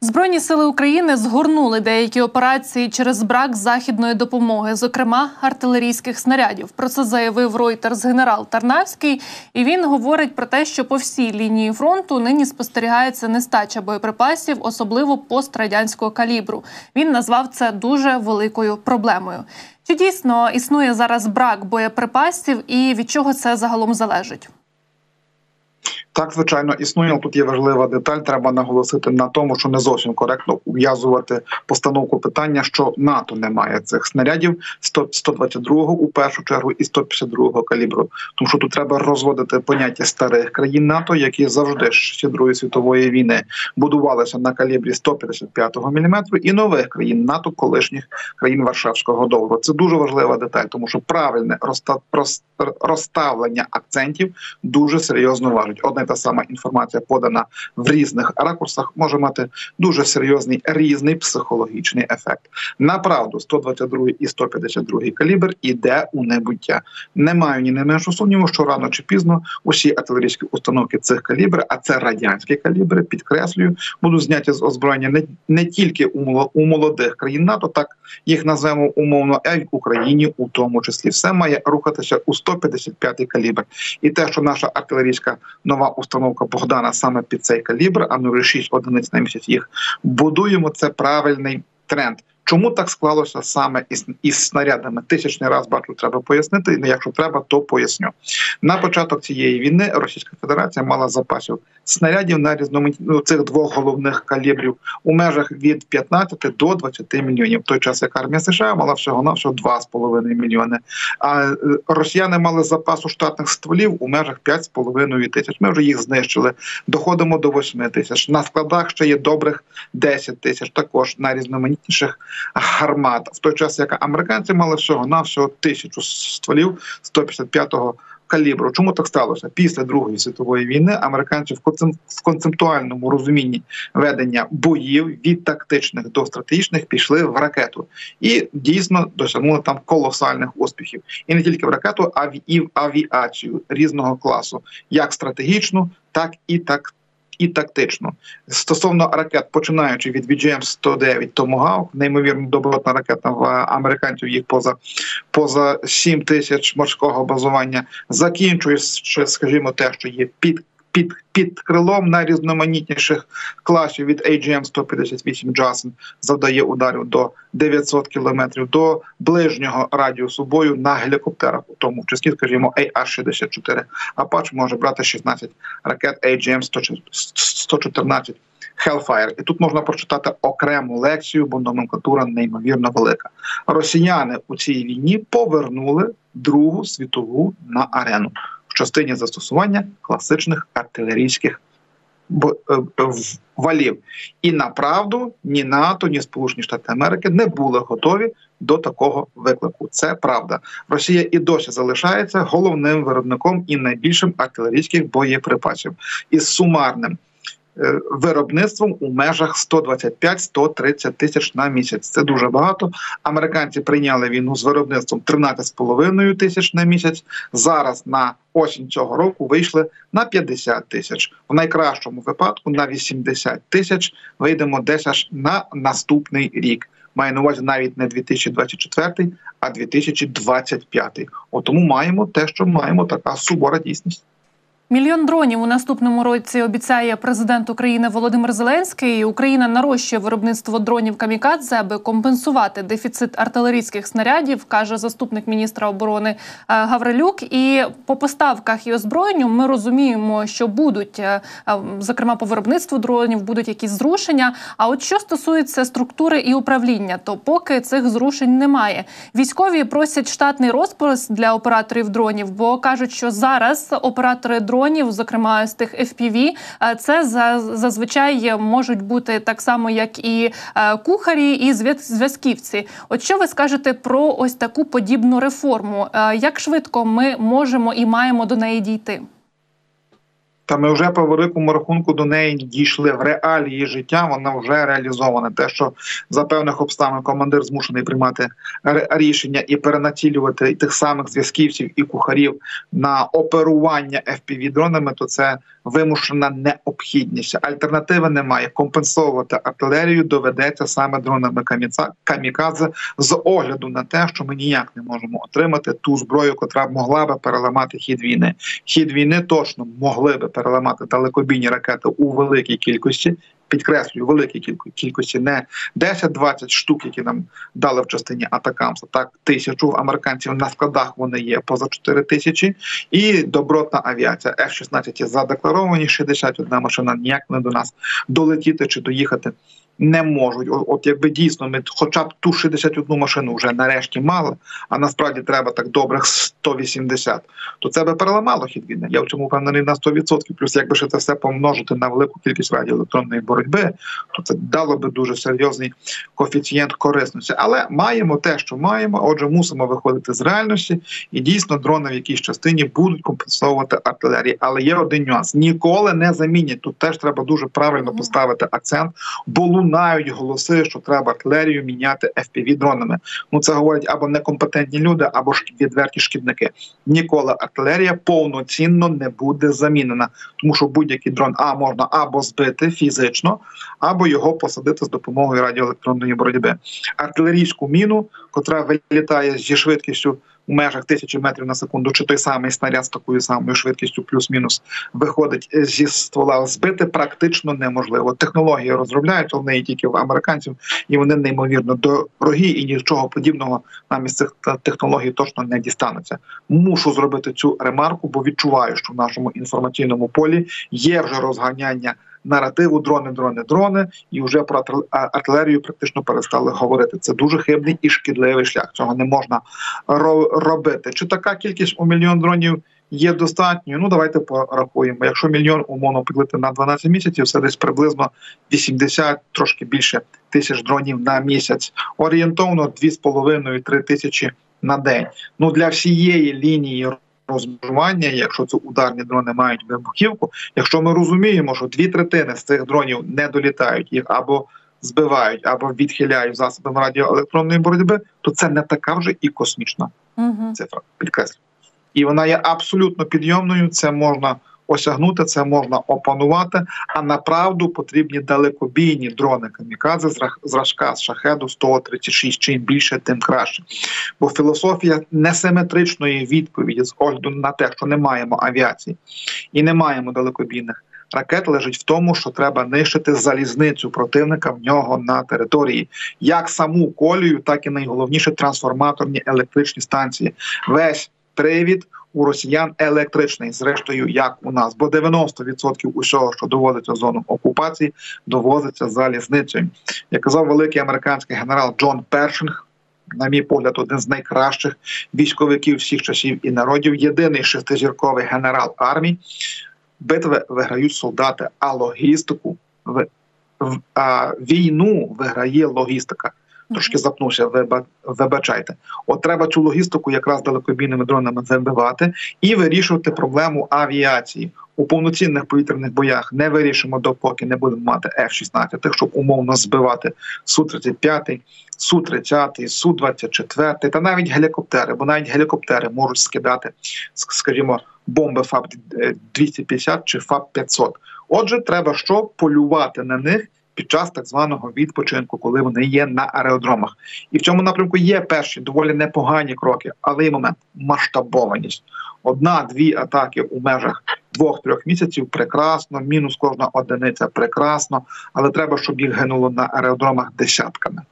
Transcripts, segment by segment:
Збройні сили України згорнули деякі операції через брак західної допомоги, зокрема артилерійських снарядів. Про це заявив Reuters генерал Тарнавський, і він говорить про те, що по всій лінії фронту нині спостерігається нестача боєприпасів, особливо пострадянського калібру. Він назвав це дуже великою проблемою. Чи дійсно існує зараз брак боєприпасів, і від чого це загалом залежить? Так, звичайно, існує. Тут є важлива деталь. Треба наголосити на тому, що не зовсім коректно ув'язувати постановку питання, що НАТО не має цих снарядів 122-го у першу чергу і 152-го калібру. Тому що тут треба розводити поняття старих країн НАТО, які завжди ще Другої світової війни будувалися на калібрі 155-го мм, і нових країн НАТО, колишніх країн Варшавського договору. Це дуже важлива деталь, тому що правильне розставлення акцентів дуже серйозно важить. Одне та сама інформація подана в різних ракурсах, може мати дуже серйозний різний психологічний ефект. Направду, 122 і 152 калібр іде у небуття. Не маю ні не меншу сумніву, що рано чи пізно усі артилерійські установки цих калібр, а це радянські калібри, підкреслюю, будуть зняті з озброєння не, не тільки у, молодих країн НАТО, так їх назвемо умовно, а й в Україні, у тому числі, все має рухатися у 155 калібр, і те, що наша артилерійська нова установка Богдана саме під цей калібр, а не 6 одиниць на місяць їх будуємо. Це правильний тренд. Чому так склалося саме із із снарядами? Тисячний раз бачу, треба пояснити. Якщо треба, то поясню. На початок цієї війни Російська Федерація мала запасів снарядів на різноманітні ну, цих двох головних калібрів у межах від 15 до 20 мільйонів. В той час як армія США мала всього на всього 2,5 мільйони. А е, росіяни мали запасу штатних стволів у межах 5,5 тисяч. Ми вже їх знищили. Доходимо до 8 тисяч. На складах ще є добрих 10 тисяч. Також на різноманітніших гармат. В той час як американці мали всього на всього тисячу стволів 155-го калібру. Чому так сталося? Після Другої світової війни американці в концептуальному розумінні ведення боїв від тактичних до стратегічних пішли в ракету і дійсно досягнули там колосальних успіхів. І не тільки в ракету, а і в авіацію різного класу, як стратегічну, так і так і тактично. Стосовно ракет, починаючи від BGM-109 Tomahawk, неймовірно добротна ракета в американців їх поза поза 7 тисяч морського базування, закінчуючи, скажімо, те, що є під під під крилом найрізноманітніших класів від AGM-158 Jason завдає ударів до 900 кілометрів до ближнього радіусу бою на гелікоптерах, у тому числі, скажімо, AR-64 Apache може брати 16 ракет AGM-114 Hellfire. І тут можна прочитати окрему лекцію, бо номенклатура неймовірно велика. Росіяни у цій війні повернули Другу світову на арену частині застосування класичних артилерійських е, валів. І направду ні НАТО, ні Сполучені Штати Америки не були готові до такого виклику. Це правда. Росія і досі залишається головним виробником і найбільшим артилерійських боєприпасів із сумарним Е, виробництвом у межах 125-130 тисяч на місяць. Це дуже багато. Американці прийняли війну з виробництвом 13,5 тисяч на місяць. Зараз на осінь цього року вийшли на 50 тисяч. В найкращому випадку на 80 тисяч вийдемо десь аж на наступний рік. Має на увазі навіть не 2024, а 2025. От тому маємо те, що маємо така сувора дійсність. Мільйон дронів у наступному році обіцяє президент України Володимир Зеленський. Україна нарощує виробництво дронів камікадзе, аби компенсувати дефіцит артилерійських снарядів, каже заступник міністра оборони е, Гаврилюк. І по поставках і озброєнню ми розуміємо, що будуть е, е, зокрема по виробництву дронів, будуть якісь зрушення. А от що стосується структури і управління, то поки цих зрушень немає. Військові просять штатний розпис для операторів дронів, бо кажуть, що зараз оператори дронів дронів, зокрема з тих FPV, е, це зазвичай можуть бути так само, як і е, кухарі, і зв'язківці. От що ви скажете про ось таку подібну реформу? Е, як швидко ми можемо і маємо до неї дійти? Та ми вже по великому рахунку до неї дійшли в реалії життя. Вона вже реалізована. Те, що за певних обставин командир змушений приймати рішення і перенацілювати тих самих зв'язківців і кухарів на оперування fpv дронами, то це вимушена необхідність. Альтернативи немає. Компенсовувати артилерію доведеться саме дронами камікадзе з огляду на те, що ми ніяк не можемо отримати ту зброю, котра могла би переламати хід війни. Хід війни точно могли би переламати далекобійні ракети у великій кількості. Підкреслюю, великій кількості не 10-20 штук, які нам дали в частині Атакамса. Так, тисячу американців на складах вони є поза 4 тисячі, і добротна авіація F-16 задекларовані. 61 машина ніяк не до нас долетіти чи доїхати не можуть. От, от якби дійсно ми, хоча б ту 61 машину вже нарешті мали, а насправді треба так добрих 180, то це би переламало хід війни. Я в цьому впевнений на 100%. Плюс, якби ще це все помножити на велику кількість радіоелектронної боротьби, то це дало би дуже серйозний коефіцієнт корисності. Але маємо те, що маємо. Отже, мусимо виходити з реальності, і дійсно дрони в якійсь частині будуть компенсовувати артилерії. Але є один нюанс: ніколи не замінять. Тут теж треба дуже правильно поставити акцент. Бо лунають голоси, що треба артилерію міняти fpv дронами. Ну це говорять або некомпетентні люди, або ж відверті шкідники. Ніколи артилерія повноцінно не буде замінена, тому що будь-який дрон а можна або збити фізично, або його посадити з допомогою радіоелектронної боротьби. Артилерійську міну, котра вилітає зі швидкістю у межах тисячі метрів на секунду, чи той самий снаряд з такою самою швидкістю, плюс-мінус, виходить зі ствола збити практично неможливо. Технології розробляють, але не тільки в американців, і вони неймовірно дорогі і нічого подібного нам із цих технологій точно не дістануться. Мушу зробити цю ремарку, бо відчуваю, що в нашому інформаційному полі є вже розганяння наративу дрони, дрони, дрони, і вже про артилерію практично перестали говорити. Це дуже хибний і шкідливий шлях. Цього не можна робити. Чи така кількість у мільйон дронів? Є достатньою, ну давайте порахуємо. Якщо мільйон умовно підлити на 12 місяців, це десь приблизно 80, трошки більше тисяч дронів на місяць. Орієнтовно 2,5-3 тисячі на день. Ну для всієї лінії розмежування, якщо це ударні дрони мають вибухівку. Якщо ми розуміємо, що дві третини з цих дронів не долітають їх або збивають, або відхиляють засобами радіоелектронної боротьби, то це не така вже і космічна угу. цифра. Підкреслю. І вона є абсолютно підйомною. Це можна осягнути, це можна опанувати. А направду потрібні далекобійні дрони камікадзе зразка з шахеду 136. Чим більше, тим краще. Бо філософія несиметричної відповіді з огляду на те, що не маємо авіації і не маємо далекобійних. Ракет лежить в тому, що треба нищити залізницю противника в нього на території, як саму колію, так і найголовніше трансформаторні електричні станції. Весь привід у росіян електричний, зрештою, як у нас, бо 90% усього, що доводиться в зону окупації, довозиться залізницею. Як казав великий американський генерал Джон Першинг. На мій погляд, один з найкращих військовиків всіх часів і народів. Єдиний шестизірковий генерал армії. Битви виграють солдати, а логістику в, а, війну виграє логістика трошки запнувся, вибачайте. От треба цю логістику якраз далекобійними дронами вибивати і вирішувати проблему авіації. У повноцінних повітряних боях не вирішимо, допоки не будемо мати F-16, щоб умовно збивати Су-35, Су-30, Су-24 та навіть гелікоптери, бо навіть гелікоптери можуть скидати, скажімо, бомби ФАБ-250 чи ФАБ-500. Отже, треба що полювати на них під час так званого відпочинку, коли вони є на аеродромах. І в цьому напрямку є перші доволі непогані кроки, але і момент масштабованість. Одна-дві атаки у межах двох-трьох місяців прекрасно, мінус кожна одиниця прекрасно, але треба, щоб їх гинуло на аеродромах десятками.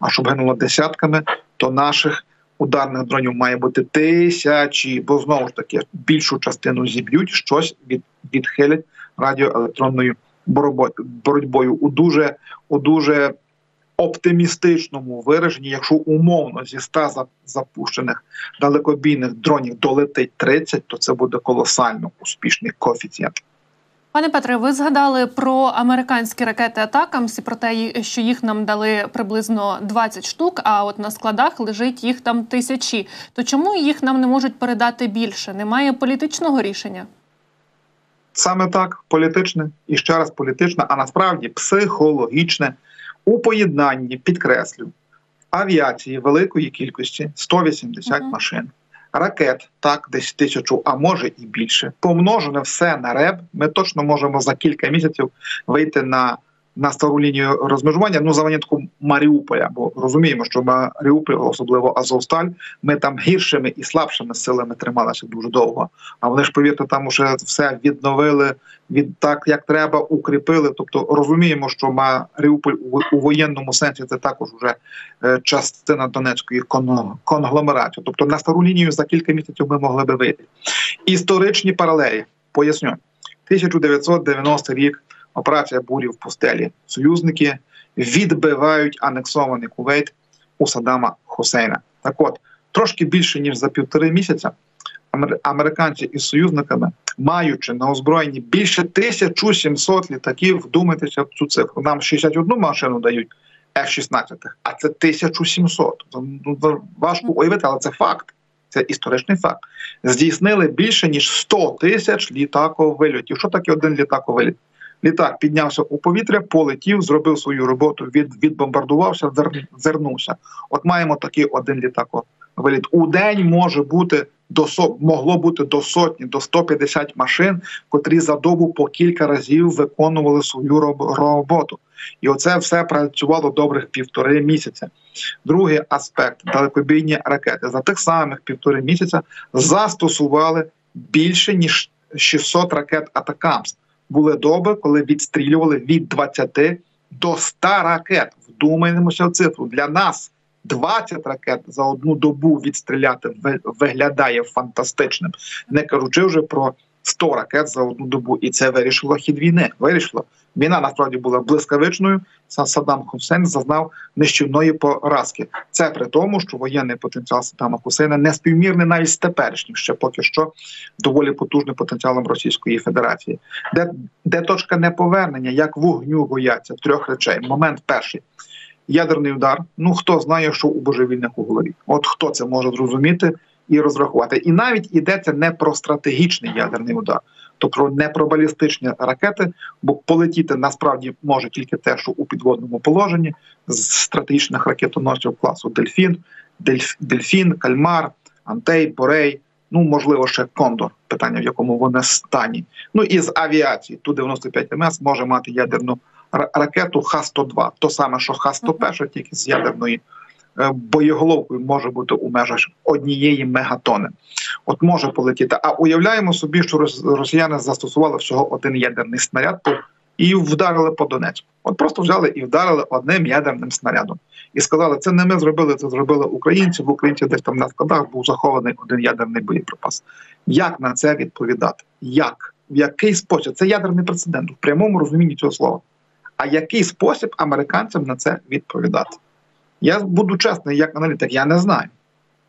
А щоб гинуло десятками, то наших ударних дронів має бути тисячі, бо знову ж таки більшу частину зіб'ють, щось від відхилять радіоелектронною боротьбою у дуже у дуже оптимістичному вираженні, якщо умовно зі 100 запущених далекобійних дронів долетить 30, то це буде колосально успішний коефіцієнт. Пане Петре, ви згадали про американські ракети Атакамс і про те, що їх нам дали приблизно 20 штук. А от на складах лежить їх там тисячі. То чому їх нам не можуть передати більше? Немає політичного рішення? Саме так, політичне і ще раз політичне, а насправді психологічне у поєднанні підкреслю авіації великої кількості 180 uh-huh. машин, ракет, так, десь тисячу, а може і більше. Помножене все на РЕБ. Ми точно можемо за кілька місяців вийти на на стару лінію розмежування. Ну за винятком Маріуполя, бо розуміємо, що Маріуполь, особливо Азовсталь, ми там гіршими і слабшими силами трималися дуже довго. А вони ж повірте, там уже все відновили від так, як треба, укріпили. Тобто розуміємо, що Маріуполь у, воєнному сенсі це також вже е, частина Донецької конгломерації. Тобто на стару лінію за кілька місяців ми могли би вийти. Історичні паралелі поясню 1990 рік операція бурі в пустелі. Союзники відбивають анексований Кувейт у Саддама Хусейна. Так от трошки більше ніж за півтори місяця. Американці із союзниками, маючи на озброєнні більше 1700 літаків, вдумайтеся в цю цифру. Нам 61 машину дають F-16, а це 1700. Ну, важко уявити, але це факт. Це історичний факт. Здійснили більше ніж 100 тисяч літаковильотів. Що таке один літаковиліт? Літак піднявся у повітря, полетів, зробив свою роботу, від, відбомбардувався, вернувся. От маємо такий один літаковиліт. У день може бути до могло бути до сотні, до 150 машин, котрі за добу по кілька разів виконували свою роботу. І оце все працювало добрих півтори місяця. Другий аспект далекобійні ракети за тих самих півтори місяця застосували більше ніж 600 ракет Атакамс були доби, коли відстрілювали від 20 до 100 ракет. Вдумаємося в цифру для нас. 20 ракет за одну добу відстріляти виглядає фантастичним, не кажучи вже про 100 ракет за одну добу, і це вирішило хід війни. Вирішило війна насправді була блискавичною. Саддам Хусейн зазнав нищівної поразки. Це при тому, що воєнний потенціал Саддама Хусейна не співмірний навіть з теперішнім, ще поки що доволі потужним потенціалом Російської Федерації, де де точка неповернення, як вогню бояться трьох речей. Момент перший. Ядерний удар. Ну хто знає, що у божевільних у голові? От хто це може зрозуміти і розрахувати? І навіть йдеться не про стратегічний ядерний удар, тобто не про балістичні ракети, бо полетіти насправді може тільки те, що у підводному положенні з стратегічних ракетоносів класу Дельфін, Дельф, Дельфін, Кальмар, Антей, Борей. Ну, можливо, ще Кондор, питання, в якому вони стані. Ну і з авіації ту 95 МС може мати ядерну ракету Х-102, то саме, що Х-101, тільки з ядерної Е, боєголовкою може бути у межах однієї мегатони. От може полетіти. А уявляємо собі, що росіяни застосували всього один ядерний снаряд і вдарили по Донецьку. От просто взяли і вдарили одним ядерним снарядом. І сказали, це не ми зробили, це зробили українці. В українців десь там на складах був захований один ядерний боєприпас. Як на це відповідати? Як? В який спосіб? Це ядерний прецедент в прямому розумінні цього слова. А який спосіб американцям на це відповідати? Я буду чесний, як аналітик, я не знаю.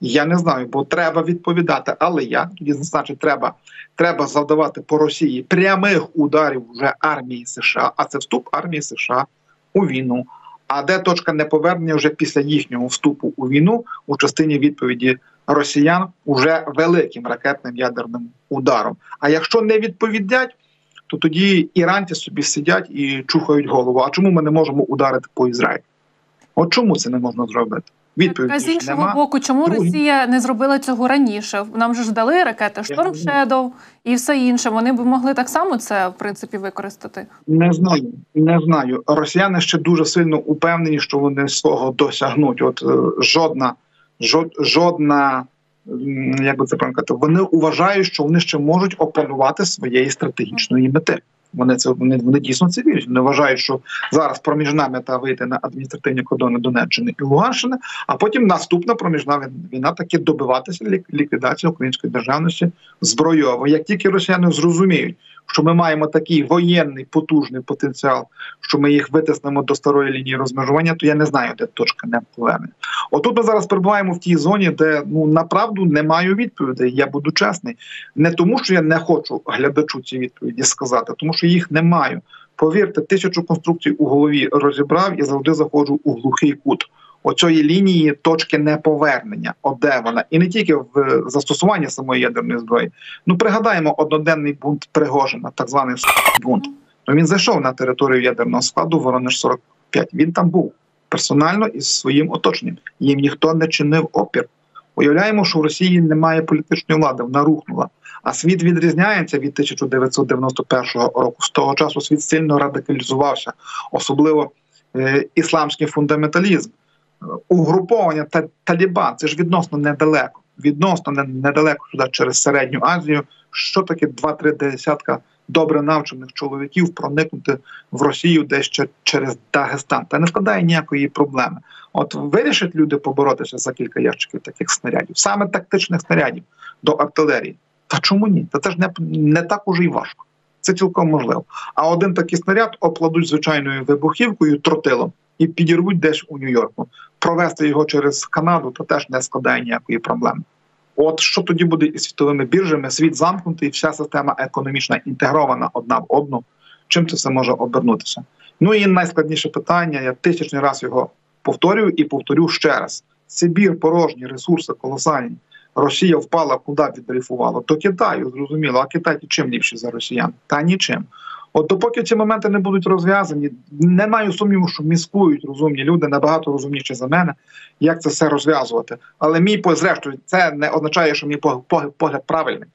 Я не знаю, бо треба відповідати. Але як тоді значить, треба треба завдавати по Росії прямих ударів вже армії США, а це вступ армії США у війну. А де точка неповернення вже після їхнього вступу у війну у частині відповіді росіян уже великим ракетним ядерним ударом? А якщо не відповідять, то тоді іранці собі сидять і чухають голову. А чому ми не можемо ударити по Ізраїлю? От чому це не можна зробити? Відповідь а з іншого нема. боку, чому Другі... Росія не зробила цього раніше? Нам же ж дали ракети Storm Shadow і все інше. Вони б могли так само це в принципі використати. Не знаю, не знаю. Росіяни ще дуже сильно упевнені, що вони свого досягнуть. От е, жодна, жод, жодна. Як би це сказати, вони вважають, що вони ще можуть опанувати своєї стратегічної мети. Вони це вони, вони дійсно вірять. Вони вважають, що зараз проміжна мета вийти на адміністративні кордони Донеччини і Луганщини, а потім наступна проміжна війна таки добиватися ліквідації української державності збройово. Як тільки росіяни зрозуміють, що ми маємо такий воєнний потужний потенціал, що ми їх витиснемо до старої лінії розмежування, то я не знаю, де точка не повернення. Отут ми зараз перебуваємо в тій зоні, де ну направду не маю відповідей. Я буду чесний, не тому, що я не хочу глядачу ці відповіді сказати, тому що їх не маю. Повірте, тисячу конструкцій у голові розібрав і завжди заходжу у глухий кут. Оцієї лінії точки неповернення. От де вона, і не тільки в застосуванні самої ядерної зброї. Ну пригадаємо одноденний бунт Пригожина, так званий бунт. Ну він зайшов на територію ядерного складу Воронеж 45 Він там був персонально із своїм оточенням. Їм ніхто не чинив опір. Уявляємо, що в Росії немає політичної влади, вона рухнула. А світ відрізняється від 1991 року. З того часу світ сильно радикалізувався, особливо е, ісламський фундаменталізм, угруповання Талібан. Це ж відносно недалеко. Відносно недалеко сюди через середню Азію. Що таке 2-3 десятка добре навчених чоловіків проникнути в Росію десь через Дагестан? Та не складає ніякої проблеми. От вирішать люди поборотися за кілька ящиків таких снарядів, саме тактичних снарядів до артилерії. Та чому ні? Та це ж не, не так уже й важко. Це цілком можливо. А один такий снаряд обкладуть звичайною вибухівкою, тротилом і підірвуть десь у Нью-Йорку. Провести його через Канаду то теж не складає ніякої проблеми. От що тоді буде із світовими біржами? Світ замкнутий, вся система економічна інтегрована одна в одну. Чим це все може обернутися? Ну і найскладніше питання. Я тисячний раз його повторюю і повторю ще раз: Сибір, порожні ресурси колосальні. Росія впала, куди віддрейфувала? До Китаю, зрозуміло, а Китай чим ліпший за росіян? Та нічим. От допоки ці моменти не будуть розв'язані, не маю сумніву, що міскують розумні люди набагато розумніші за мене, як це все розв'язувати. Але мій зрештою, це не означає, що мій погляд правильний.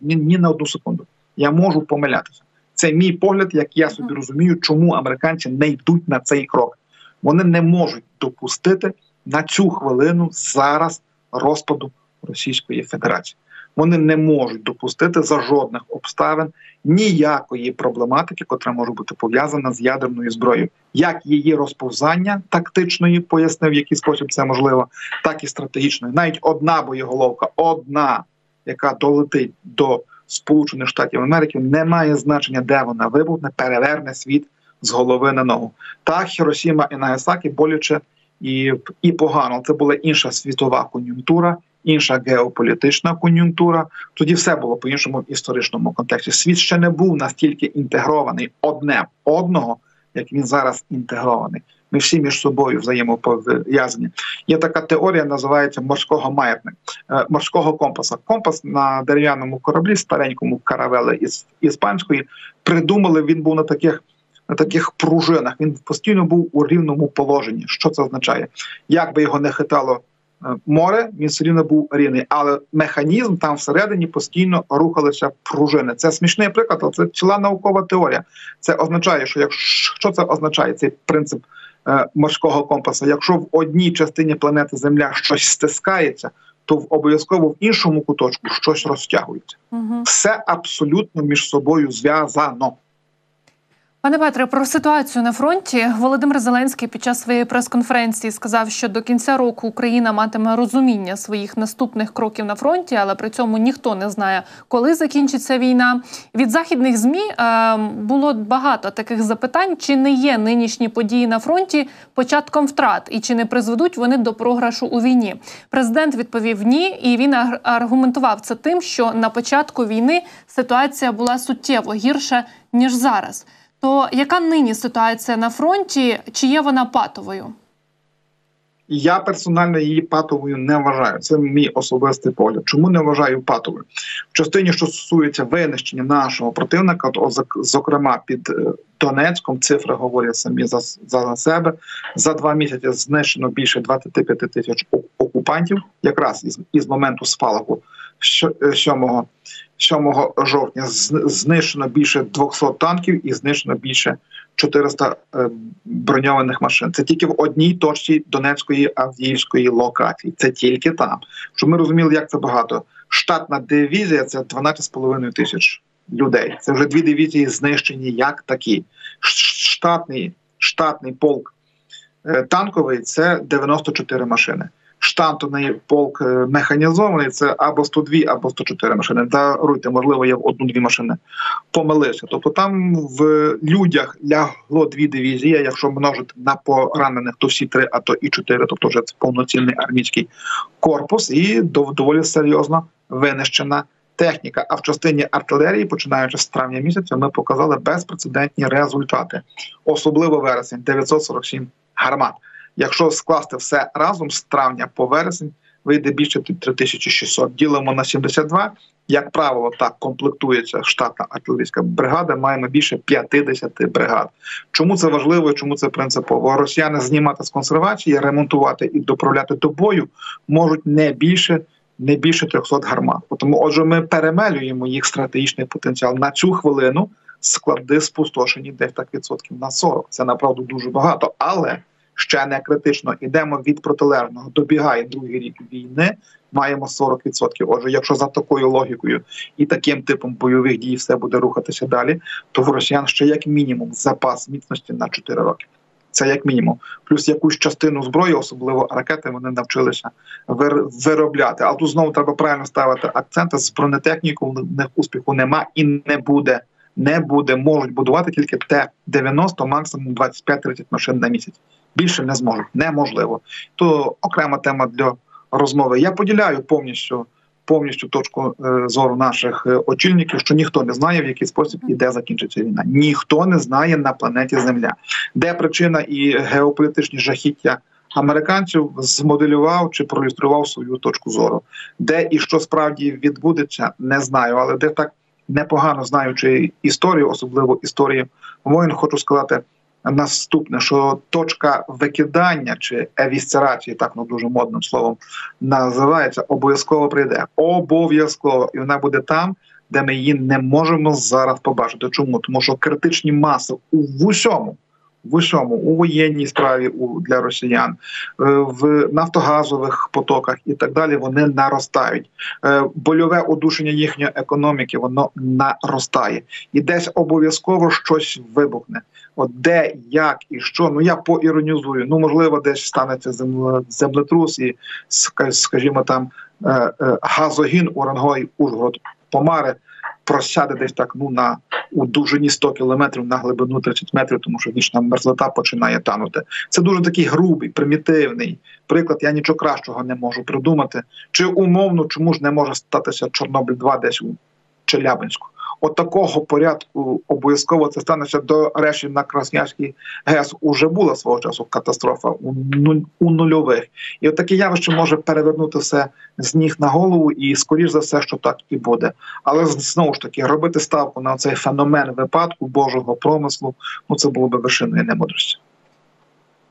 Ні, ні на одну секунду. Я можу помилятися. Це мій погляд, як я собі розумію, чому американці не йдуть на цей крок. Вони не можуть допустити на цю хвилину зараз розпаду Російської Федерації. Вони не можуть допустити за жодних обставин ніякої проблематики, котра може бути пов'язана з ядерною зброєю, як її розповзання тактичної, пояснив, в який спосіб це можливо, так і стратегічної. Навіть одна боєголовка, одна, яка долетить до Сполучених Штатів Америки, не має значення, де вона вибухне, переверне світ з голови на ногу. Так, Хіросіма і Нагасакі боляче і, і погано. Це була інша світова кон'юнктура інша геополітична кон'юнктура. Тоді все було по іншому історичному контексті. Світ ще не був настільки інтегрований одне одного, як він зараз інтегрований. Ми всі між собою взаємопов'язані. Є така теорія, називається морського маятника, е, морського компаса. Компас на дерев'яному кораблі, старенькому каравели із іспанської, придумали. Він був на таких на таких пружинах. Він постійно був у рівному положенні. Що це означає? Як би його не хитало море, він все рівно був рівний, але механізм там всередині постійно рухалися пружини. Це смішний приклад, але це ціла наукова теорія. Це означає, що якщо це означає цей принцип е, морського компаса, якщо в одній частині планети Земля щось стискається. То в обов'язково в іншому куточку щось розтягується. Угу. Все абсолютно між собою зв'язано. Пане Петре, про ситуацію на фронті Володимир Зеленський під час своєї прес-конференції сказав, що до кінця року Україна матиме розуміння своїх наступних кроків на фронті, але при цьому ніхто не знає, коли закінчиться війна. Від західних змі е, було багато таких запитань: чи не є нинішні події на фронті початком втрат, і чи не призведуть вони до програшу у війні? Президент відповів ні, і він аргументував це тим, що на початку війни ситуація була суттєво гірша ніж зараз. То яка нині ситуація на фронті? Чи є вона патовою? Я персонально її патовою не вважаю. Це мій особистий погляд. Чому не вважаю патовою? В частині, що стосується винищення нашого противника, то зокрема під е, Донецьком цифри говорять самі за за себе. За два місяці знищено більше 25 тисяч окупантів, якраз із із моменту спалаху 7 7 жовтня знищено більше 200 танків і знищено більше 400 е, броньованих машин. Це тільки в одній точці Донецької Авдіївської локації. Це тільки там. Щоб ми розуміли, як це багато. Штатна дивізія це 12,5 тисяч людей. Це вже дві дивізії знищені як такі. Штатний штатний полк е, танковий це 94 машини штатний полк е, механізований, це або 102, або 104 машини. Даруйте, можливо, я в одну-дві машини помилився. Тобто там в людях лягло дві дивізії. Якщо множити на поранених, то всі три, а то і чотири, тобто вже це повноцінний армійський корпус, і доволі серйозно винищена. Техніка, а в частині артилерії, починаючи з травня місяця, ми показали безпрецедентні результати, особливо вересень 947 гармат. Якщо скласти все разом з травня по вересень, вийде більше 3600. Ділимо на 72, як правило, так комплектується штатна артилерійська бригада. Маємо більше 50 бригад. Чому це важливо? Чому це принципово? Росіяни знімати з консервації, ремонтувати і доправляти до бою можуть не більше. Не більше 300 гармат. Тому, отже, ми перемелюємо їх стратегічний потенціал на цю хвилину. Склади спустошені десь так відсотків на 40. Це направду дуже багато, але ще не критично. Ідемо від протилежного. Добігає другий рік війни. Маємо 40%. Отже, якщо за такою логікою і таким типом бойових дій все буде рухатися далі, то в росіян ще як мінімум запас міцності на 4 роки. Це як мінімум, плюс якусь частину зброї, особливо ракети, вони навчилися виробляти. Але тут знову треба правильно ставити акценти з бронетехнікою. В них успіху нема і не буде. Не буде, можуть будувати тільки Т-90, максимум 25-30 машин на місяць більше не зможуть. Неможливо. То окрема тема для розмови. Я поділяю повністю повністю точку е, зору наших е, очільників, що ніхто не знає, в який спосіб і де закінчиться війна. Ніхто не знає на планеті Земля, де причина і геополітичні жахіття. Американців змоделював чи проілюстрував свою точку зору, де і що справді відбудеться, не знаю, але де так непогано знаючи історію, особливо історію воїн, хочу сказати, Наступне, що точка викидання чи евісцерації, так ну дуже модним словом називається, обов'язково прийде. Обов'язково, і вона буде там, де ми її не можемо зараз побачити. Чому? Тому що критичні маси у усьому в усьому у воєнній справі у для росіян, е, в нафтогазових потоках і так далі. Вони наростають. Е, больове удушення їхньої економіки воно наростає, і десь обов'язково щось вибухне. От де, як і що. Ну я поіронізую. Ну можливо, десь станеться землетрус і скажімо там е, газогін Урангой Ужгород Помари просяде десь так ну на у довжині 100 кілометрів на глибину 30 метрів, тому що вічна мерзлота починає танути. Це дуже такий грубий, примітивний приклад. Я нічого кращого не можу придумати. Чи умовно чому ж не може статися Чорнобиль 2 десь у Челябинську? От такого порядку обов'язково це станеться до речі на Красноярській ГЕС. Уже була свого часу катастрофа у нуль, у нульових, і от таке явище може перевернути все з ніг на голову, і скоріш за все, що так і буде. Але знову ж таки робити ставку на цей феномен випадку Божого промислу. Ну це було би вершиною немудрості.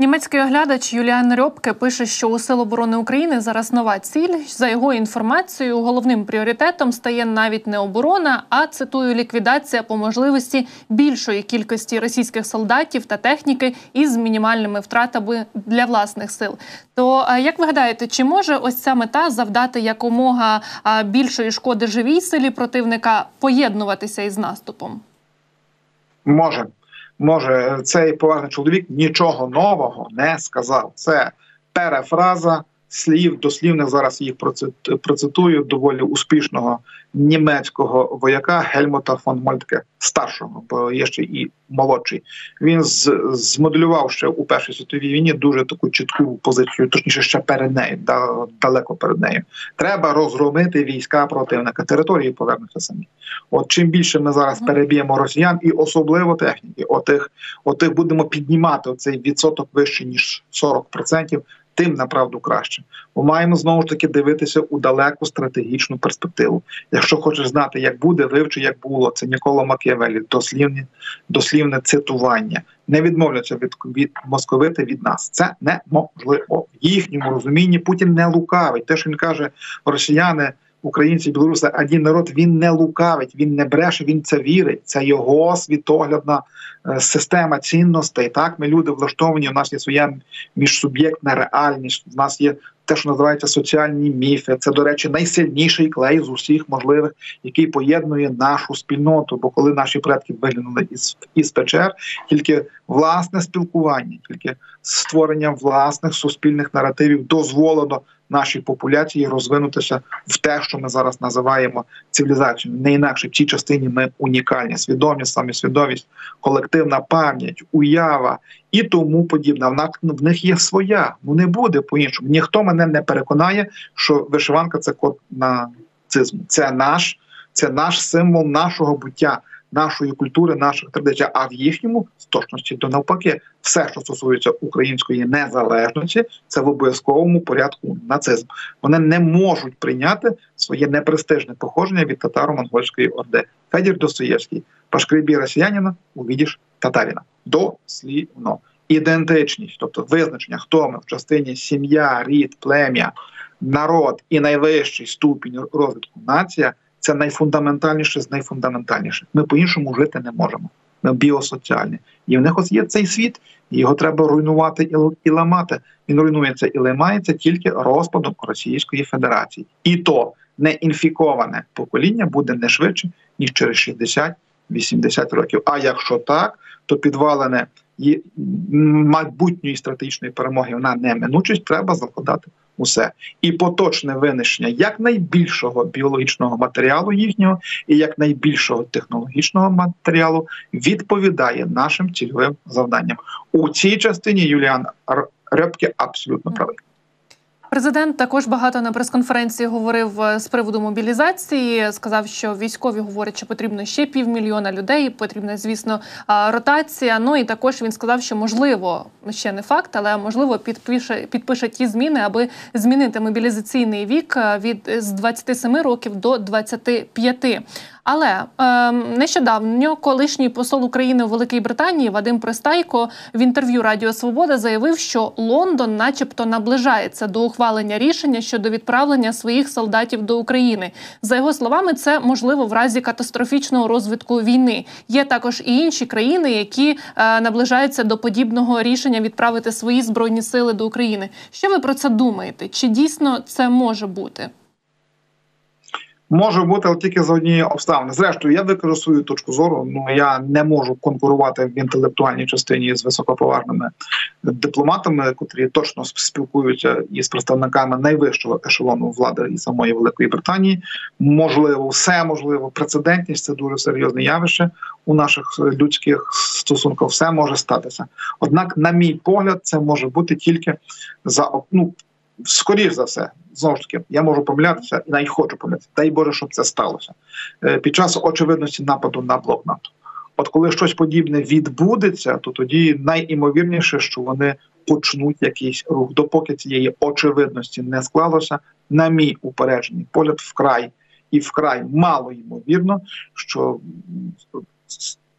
Німецький оглядач Юліан Рьопке пише, що у Сил оборони України зараз нова ціль. За його інформацією, головним пріоритетом стає навіть не оборона, а цитую ліквідація по можливості більшої кількості російських солдатів та техніки із мінімальними втратами для власних сил. То як ви гадаєте, чи може ось ця мета завдати якомога більшої шкоди живій силі противника поєднуватися із наступом? Може може цей поважний чоловік нічого нового не сказав. Це перефраза слів дослівних зараз їх процитую доволі успішного німецького вояка Гельмута фон Мольтке старшого, бо є ще і молодший. Він змоделював ще у першій світовій війні дуже таку чітку позицію, точніше ще перед нею, да, далеко перед нею. Треба розгромити війська противника. Території повернуться самі. От чим більше ми зараз переб'ємо росіян, і особливо техніки, отих, отих будемо піднімати цей відсоток вище ніж 40%, тим направду краще. Бо маємо знову ж таки дивитися у далеку стратегічну перспективу. Якщо хочеш знати, як буде, вивчи, як було. Це Нікола Макіавелі, дослівне, дослівне цитування. Не відмовляться від від московити від нас. Це неможливо в їхньому розумінні. Путін не лукавить. Те, що він каже, росіяни українці, білоруси, один народ він не лукавить, він не бреше, він це вірить. Це його світоглядна е, система цінностей. Так, ми люди влаштовані. У нас є своя міжсуб'єктна реальність. У нас є те, що називається соціальні міфи. Це, до речі, найсильніший клей з усіх можливих, який поєднує нашу спільноту. Бо коли наші предки виглянули із із печер, тільки власне спілкування, тільки створення власних суспільних наративів дозволено нашій популяції розвинутися в те, що ми зараз називаємо цивілізацією. Не інакше в цій частині ми унікальні, свідомість, самосвідомість, колективна пам'ять, уява і тому подібне. В них є своя, ну не буде по іншому. Ніхто мене не переконає, що вишиванка це код нацизму. Це наш, це наш символ нашого буття. Нашої культури, наших традицій, а в їхньому з точності до навпаки, все, що стосується української незалежності, це в обов'язковому порядку нацизм. Вони не можуть прийняти своє непрестижне походження від татаро-монгольської орди. Федір Достоєвський, пашкрибі росіянина, увідіш татаріна. Дослівно. Ідентичність, тобто визначення, хто ми в частині сім'я, рід, плем'я, народ і найвищий ступінь розвитку нація це найфундаментальніше з найфундаментальніших. Ми по-іншому жити не можемо. Ми біосоціальні. І в них ось є цей світ, його треба руйнувати і ламати. Він руйнується і ламається тільки розпадом Російської Федерації. І то неінфіковане покоління буде не швидше, ніж через 60-80 років. А якщо так, то підвалене майбутньої стратегічної перемоги на неминучість треба закладати усе і поточне винищення як найбільшого біологічного матеріалу їхнього і як найбільшого технологічного матеріалу відповідає нашим цільовим завданням у цій частині. Юліан Репке абсолютно правий. Президент також багато на прес-конференції говорив е, з приводу мобілізації. Сказав, що військові говорять, що потрібно ще півмільйона людей. Потрібна, звісно, ротація. Ну і також він сказав, що можливо ще не факт, але можливо підпише підпише ті зміни, аби змінити мобілізаційний вік е, від з 27 років до 25. Але е, нещодавно колишній посол України у Великій Британії Вадим Пристайко в інтерв'ю Радіо Свобода заявив, що Лондон, начебто, наближається до ухвалення рішення щодо відправлення своїх солдатів до України. За його словами, це можливо в разі катастрофічного розвитку війни. Є також і інші країни, які е, наближаються до подібного рішення відправити свої збройні сили до України. Що ви про це думаєте? Чи дійсно це може бути? Може бути тільки за однієї обставини. Зрештою, я викажу свою точку зору. Ну я не можу конкурувати в інтелектуальній частині з високоповажними дипломатами, котрі точно спілкуються із представниками найвищого ешелону влади і самої Великої Британії. Можливо, все можливо. Прецедентність це дуже серйозне явище у наших людських стосунках. Все може статися. Однак, на мій погляд, це може бути тільки за ну, скоріш за все, знову ж таки, я можу помилятися і навіть хочу помилятися. Дай Боже, щоб це сталося е, під час очевидності нападу на блок НАТО. От коли щось подібне відбудеться, то тоді найімовірніше, що вони почнуть якийсь рух. Допоки цієї очевидності не склалося, на мій упереджений погляд, вкрай і вкрай мало ймовірно, що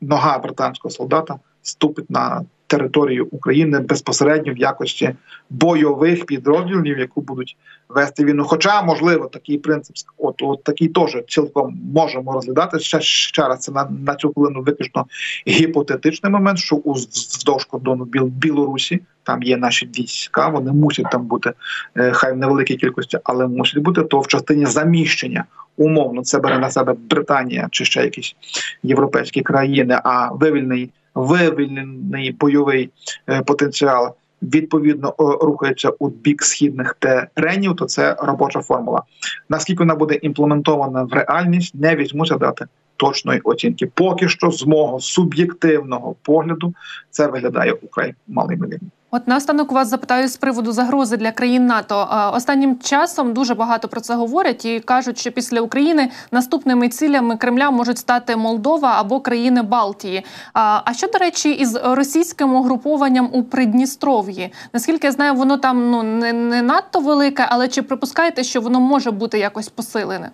нога британського солдата ступить на територію України безпосередньо в якості бойових підрозділів, які будуть вести війну. Хоча можливо такий принцип, от от такий теж цілком можемо розглядати ще ще раз. Це на на цю хвилину виключно гіпотетичний момент, що вздовж кордону Біл Білорусі там є наші війська. Вони мусять там бути е, хай в невеликій кількості, але мусять бути то в частині заміщення. Умовно, це бере на себе Британія чи ще якісь європейські країни, а вивільний вивільнений бойовий е, потенціал відповідно рухається у бік східних теренів, то це робоча формула. Наскільки вона буде імплементована в реальність, не візьмуся дати точної оцінки. Поки що, з мого суб'єктивного погляду, це виглядає украй малоймовірно. От наостанок вас запитаю з приводу загрози для країн НАТО. Останнім часом дуже багато про це говорять і кажуть, що після України наступними цілями Кремля можуть стати Молдова або країни Балтії. А що до речі, із російським угрупованням у Придністров'ї? Наскільки я знаю, воно там ну не, не надто велике, але чи припускаєте, що воно може бути якось посилене?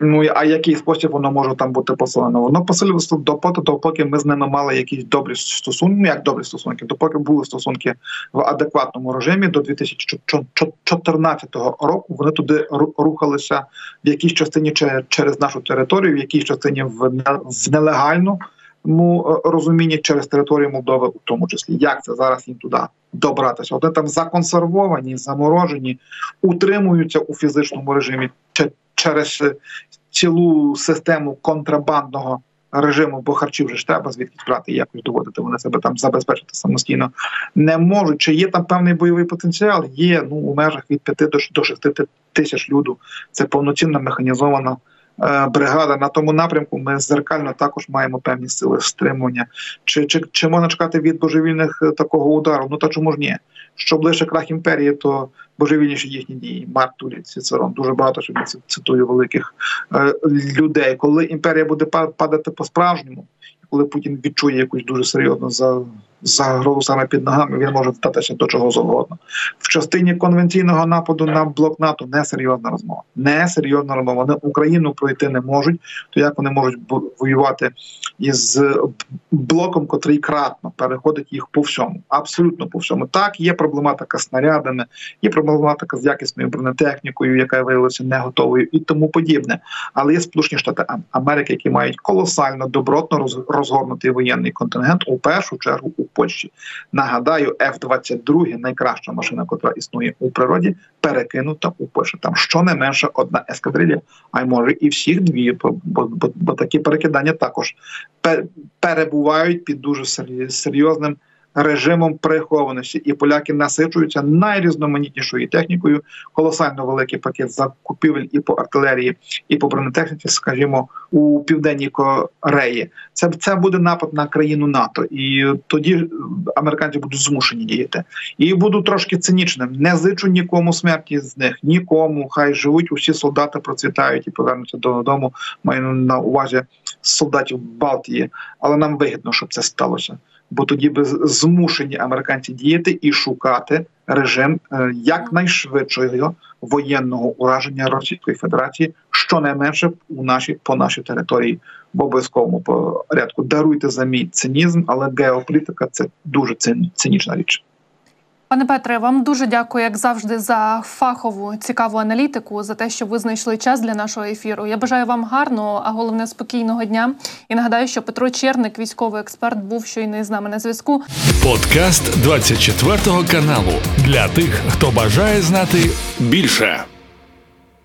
Ну а який спосіб воно може там бути посилено? Воно посилювалося допоки, допоки ми з ними мали якісь добрі стосунки, ну як добрі стосунки, допоки були стосунки в адекватному режимі до 2014 року. Вони туди рухалися в якійсь частині через нашу територію, в якійсь частині в нелегальну розумінні через територію Молдови, у тому числі як це зараз їм туди добратися. Вони там законсервовані, заморожені, утримуються у фізичному режимі через цілу систему контрабандного режиму, бо харчів вже ж треба звідки брати, якось доводити вони себе там забезпечити самостійно не можуть. Чи є там певний бойовий потенціал? Є ну у межах від 5 до 6 тисяч люду. Це повноцінна механізована е, бригада на тому напрямку. Ми зеркально також маємо певні сили стримування. Чи чи, чи можна чекати від божевільних е, такого удару? Ну та чому ж ні? Що ближче крах імперії, то божевільніші їхні дії. Марк Тулі, Цицерон, дуже багато що цитую великих е, людей. Коли імперія буде падати по справжньому, коли Путін відчує якусь дуже серйозну за загрозу саме під ногами, він може вдатися до чого завгодно. В частині конвенційного нападу на блок НАТО не серйозна розмова. Не серйозна розмова. Вони Україну пройти не можуть. То як вони можуть воювати із блоком, котрий кратно переходить їх по всьому, абсолютно по всьому. Так, є проблематика з снарядами, є проблематика з якісною бронетехнікою, яка виявилася не готовою, і тому подібне. Але є Сполучені Штати Америки, які мають колосально добротно розгорнутий воєнний контингент у першу чергу у Польщі. Нагадаю, F-22 найкраща машина, яка існує у природі, перекинута у Польщу. Там щонайменше одна ескадрилля, а й може і всіх дві, бо, бо, бо, бо такі перекидання також перебувають під дуже серйозним режимом прихованості, і поляки насичуються найрізноманітнішою технікою. Колосально великий пакет закупівель і по артилерії, і по бронетехніці, скажімо, у південній Кореї. Це це буде напад на країну НАТО, і тоді американці будуть змушені діяти. І буду трошки цинічним. Не зичу нікому смерті з них, нікому. Хай живуть усі солдати, процвітають і повернуться додому. Маю на увазі солдатів Балтії, але нам вигідно, щоб це сталося бо тоді би змушені американці діяти і шукати режим е, якнайшвидшого воєнного ураження Російської Федерації, щонайменше у нашій по нашій території в обов'язковому порядку. Даруйте за мій цинізм, але геополітика це дуже цинічна річ. Пане Петре, вам дуже дякую, як завжди, за фахову цікаву аналітику, за те, що ви знайшли час для нашого ефіру. Я бажаю вам гарного, а головне спокійного дня. І нагадаю, що Петро Черник, військовий експерт, був щойно з нами на зв'язку. Подкаст 24 каналу для тих, хто бажає знати більше.